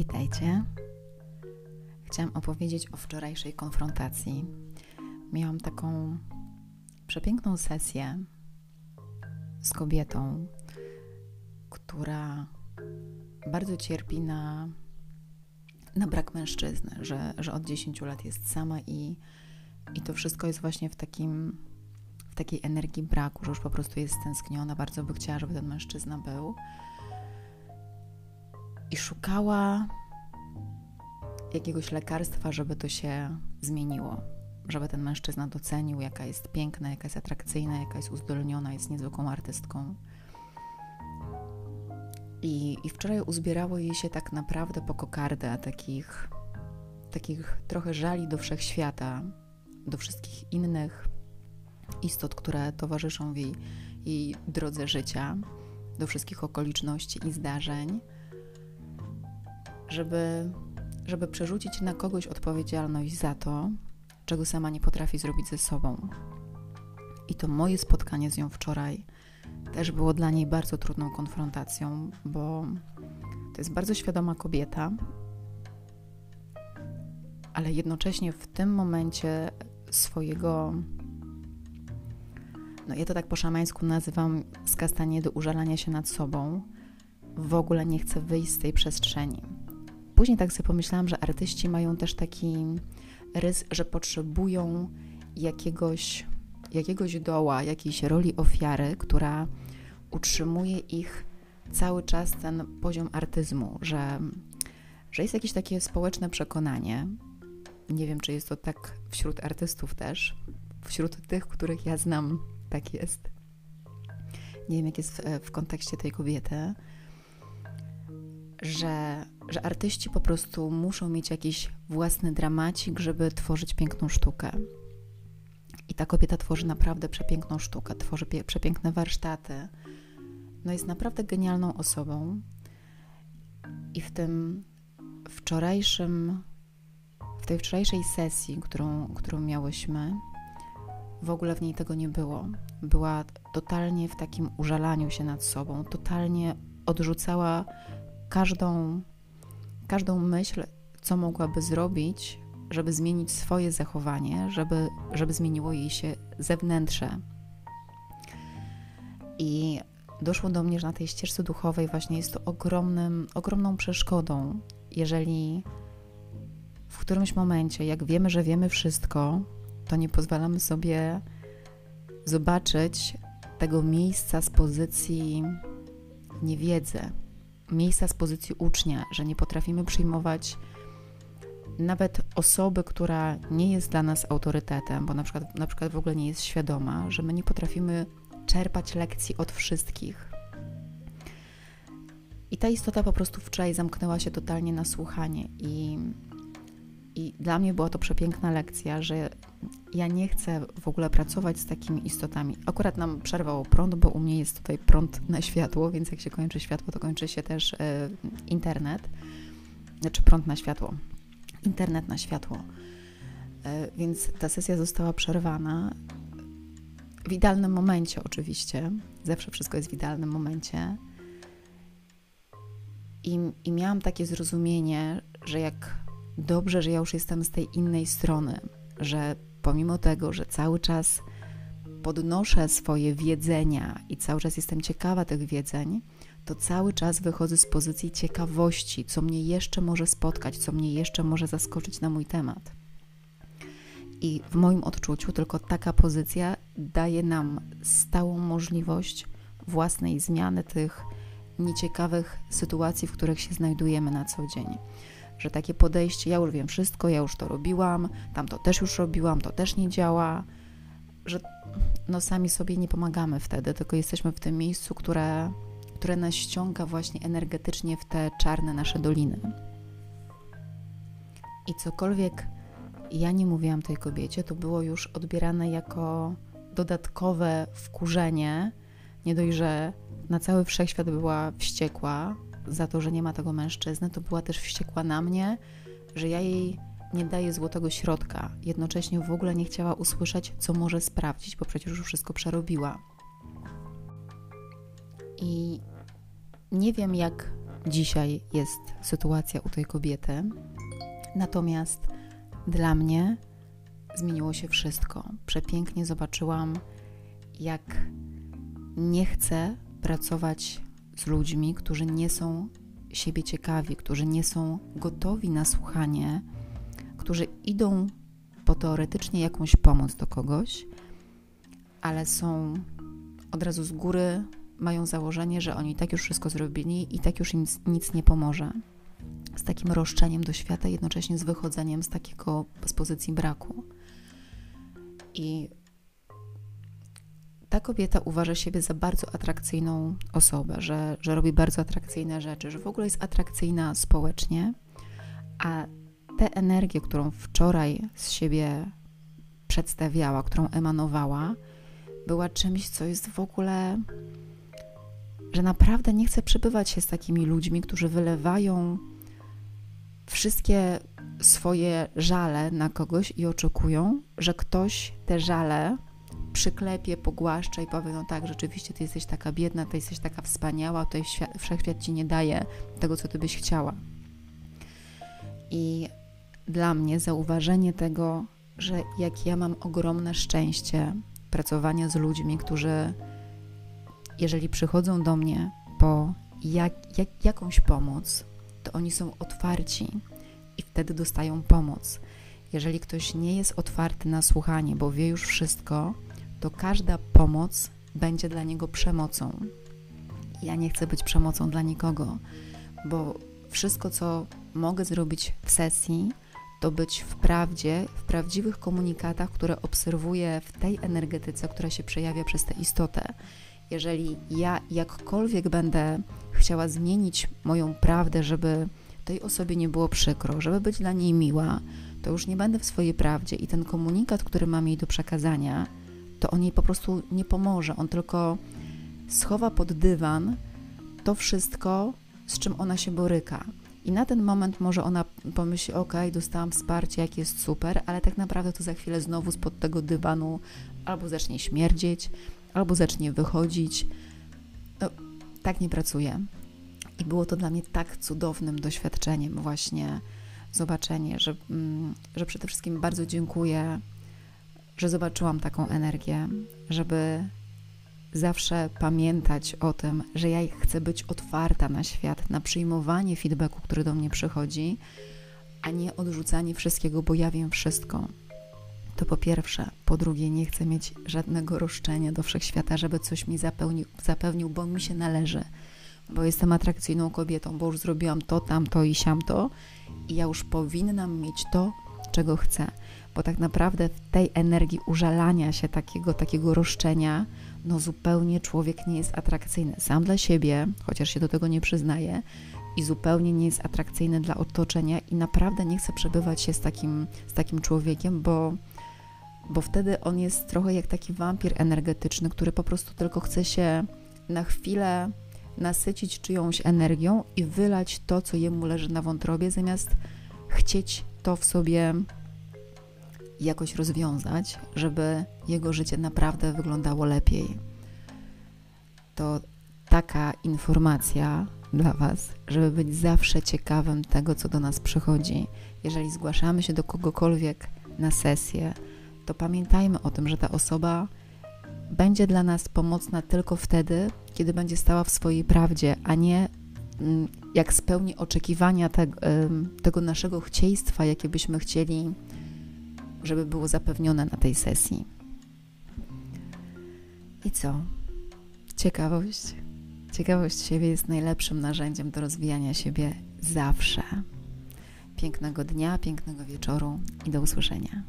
Witajcie. Chciałam opowiedzieć o wczorajszej konfrontacji. Miałam taką przepiękną sesję z kobietą, która bardzo cierpi na, na brak mężczyzny, że, że od 10 lat jest sama i, i to wszystko jest właśnie w takim w takiej energii braku, że już po prostu jest stęskniona, bardzo by chciała, żeby ten mężczyzna był i szukała jakiegoś lekarstwa, żeby to się zmieniło, żeby ten mężczyzna docenił, jaka jest piękna, jaka jest atrakcyjna, jaka jest uzdolniona, jest niezwykłą artystką. I, I wczoraj uzbierało jej się tak naprawdę po kokardę takich, takich trochę żali do wszechświata, do wszystkich innych istot, które towarzyszą jej, jej drodze życia, do wszystkich okoliczności i zdarzeń żeby, żeby przerzucić na kogoś odpowiedzialność za to, czego sama nie potrafi zrobić ze sobą. I to moje spotkanie z nią wczoraj też było dla niej bardzo trudną konfrontacją, bo to jest bardzo świadoma kobieta, ale jednocześnie w tym momencie swojego, no ja to tak po szamańsku nazywam skastanie do użalania się nad sobą, w ogóle nie chce wyjść z tej przestrzeni później tak sobie pomyślałam, że artyści mają też taki rys, że potrzebują jakiegoś, jakiegoś doła, jakiejś roli ofiary, która utrzymuje ich cały czas ten poziom artyzmu, że, że jest jakieś takie społeczne przekonanie. Nie wiem, czy jest to tak wśród artystów też, wśród tych, których ja znam, tak jest. Nie wiem, jak jest w, w kontekście tej kobiety, że, że artyści po prostu muszą mieć jakiś własny dramacik, żeby tworzyć piękną sztukę. I ta kobieta tworzy naprawdę przepiękną sztukę, tworzy przepiękne warsztaty. No jest naprawdę genialną osobą. I w tym wczorajszym, w tej wczorajszej sesji, którą, którą miałyśmy, w ogóle w niej tego nie było. Była totalnie w takim użalaniu się nad sobą, totalnie odrzucała każdą, każdą myśl, co mogłaby zrobić, żeby zmienić swoje zachowanie, żeby, żeby zmieniło jej się zewnętrze. I doszło do mnie, że na tej ścieżce duchowej właśnie jest to ogromnym, ogromną przeszkodą, jeżeli w którymś momencie, jak wiemy, że wiemy wszystko, to nie pozwalamy sobie zobaczyć tego miejsca z pozycji niewiedzy, miejsca z pozycji ucznia, że nie potrafimy przyjmować nawet osoby, która nie jest dla nas autorytetem, bo na przykład, na przykład w ogóle nie jest świadoma, że my nie potrafimy czerpać lekcji od wszystkich. I ta istota po prostu wczoraj zamknęła się totalnie na słuchanie i i dla mnie była to przepiękna lekcja, że ja nie chcę w ogóle pracować z takimi istotami. Akurat nam przerwał prąd, bo u mnie jest tutaj prąd na światło, więc jak się kończy światło, to kończy się też e, internet. Znaczy prąd na światło. Internet na światło. E, więc ta sesja została przerwana. W idealnym momencie, oczywiście. Zawsze wszystko jest w idealnym momencie. I, I miałam takie zrozumienie, że jak dobrze, że ja już jestem z tej innej strony, że pomimo tego, że cały czas podnoszę swoje wiedzenia i cały czas jestem ciekawa tych wiedzeń, to cały czas wychodzę z pozycji ciekawości, co mnie jeszcze może spotkać, co mnie jeszcze może zaskoczyć na mój temat. I w moim odczuciu tylko taka pozycja daje nam stałą możliwość własnej zmiany tych nieciekawych sytuacji, w których się znajdujemy na co dzień że takie podejście, ja już wiem wszystko, ja już to robiłam, tam to też już robiłam, to też nie działa, że no sami sobie nie pomagamy wtedy, tylko jesteśmy w tym miejscu, które, które nas ściąga właśnie energetycznie w te czarne nasze doliny. I cokolwiek ja nie mówiłam tej kobiecie, to było już odbierane jako dodatkowe wkurzenie, nie dość, że na cały wszechświat była wściekła, za to, że nie ma tego mężczyzny, to była też wściekła na mnie, że ja jej nie daję złotego środka. Jednocześnie w ogóle nie chciała usłyszeć, co może sprawdzić, bo przecież już wszystko przerobiła. I nie wiem, jak, dzisiaj jest sytuacja u tej kobiety. Natomiast dla mnie zmieniło się wszystko. Przepięknie zobaczyłam, jak nie chcę pracować z ludźmi, którzy nie są siebie ciekawi, którzy nie są gotowi na słuchanie, którzy idą po teoretycznie jakąś pomoc do kogoś, ale są od razu z góry, mają założenie, że oni tak już wszystko zrobili i tak już im nic, nie pomoże. Z takim roszczeniem do świata, jednocześnie z wychodzeniem z takiego z pozycji braku. I ta kobieta uważa siebie za bardzo atrakcyjną osobę, że, że robi bardzo atrakcyjne rzeczy, że w ogóle jest atrakcyjna społecznie, a tę energię, którą wczoraj z siebie przedstawiała, którą emanowała, była czymś, co jest w ogóle, że naprawdę nie chce przebywać się z takimi ludźmi, którzy wylewają wszystkie swoje żale na kogoś i oczekują, że ktoś te żale przyklepie, pogłaszcza i powie, no tak, rzeczywiście ty jesteś taka biedna, ty jesteś taka wspaniała, tutaj wszechświat ci nie daje tego, co ty byś chciała. I dla mnie zauważenie tego, że jak ja mam ogromne szczęście pracowania z ludźmi, którzy, jeżeli przychodzą do mnie po jak, jak, jakąś pomoc, to oni są otwarci i wtedy dostają pomoc. Jeżeli ktoś nie jest otwarty na słuchanie, bo wie już wszystko, to każda pomoc będzie dla niego przemocą. Ja nie chcę być przemocą dla nikogo, bo wszystko, co mogę zrobić w sesji, to być w prawdzie, w prawdziwych komunikatach, które obserwuję w tej energetyce, która się przejawia przez tę istotę. Jeżeli ja jakkolwiek będę chciała zmienić moją prawdę, żeby tej osobie nie było przykro, żeby być dla niej miła, to już nie będę w swojej prawdzie i ten komunikat, który mam jej do przekazania, to on jej po prostu nie pomoże. On tylko schowa pod dywan to wszystko, z czym ona się boryka. I na ten moment może ona pomyśli, ok, dostałam wsparcie, jak jest super, ale tak naprawdę to za chwilę znowu spod tego dywanu albo zacznie śmierdzieć, albo zacznie wychodzić. No, tak nie pracuje. I było to dla mnie tak cudownym doświadczeniem właśnie zobaczenie, że, mm, że przede wszystkim bardzo dziękuję, że zobaczyłam taką energię, żeby zawsze pamiętać o tym, że ja chcę być otwarta na świat, na przyjmowanie feedbacku, który do mnie przychodzi, a nie odrzucanie wszystkiego, bo ja wiem wszystko. To po pierwsze. Po drugie, nie chcę mieć żadnego roszczenia do wszechświata, żeby coś mi zapełnił, zapewnił, bo mi się należy, bo jestem atrakcyjną kobietą, bo już zrobiłam to, tamto i siamto i ja już powinnam mieć to, czego chcę. Bo tak naprawdę w tej energii użalania się takiego, takiego roszczenia, no zupełnie człowiek nie jest atrakcyjny. Sam dla siebie, chociaż się do tego nie przyznaje, i zupełnie nie jest atrakcyjny dla otoczenia i naprawdę nie chce przebywać się z takim, z takim człowiekiem, bo, bo wtedy on jest trochę jak taki wampir energetyczny, który po prostu tylko chce się na chwilę nasycić czyjąś energią i wylać to, co jemu leży na wątrobie, zamiast chcieć to w sobie jakoś rozwiązać, żeby jego życie naprawdę wyglądało lepiej. To taka informacja dla Was, żeby być zawsze ciekawym tego, co do nas przychodzi. Jeżeli zgłaszamy się do kogokolwiek na sesję, to pamiętajmy o tym, że ta osoba będzie dla nas pomocna tylko wtedy, kiedy będzie stała w swojej prawdzie, a nie mm, jak spełni oczekiwania te, tego naszego chcieństwa, jakie byśmy chcieli żeby było zapewnione na tej sesji. I co? Ciekawość. Ciekawość siebie jest najlepszym narzędziem do rozwijania siebie zawsze. Pięknego dnia, pięknego wieczoru i do usłyszenia.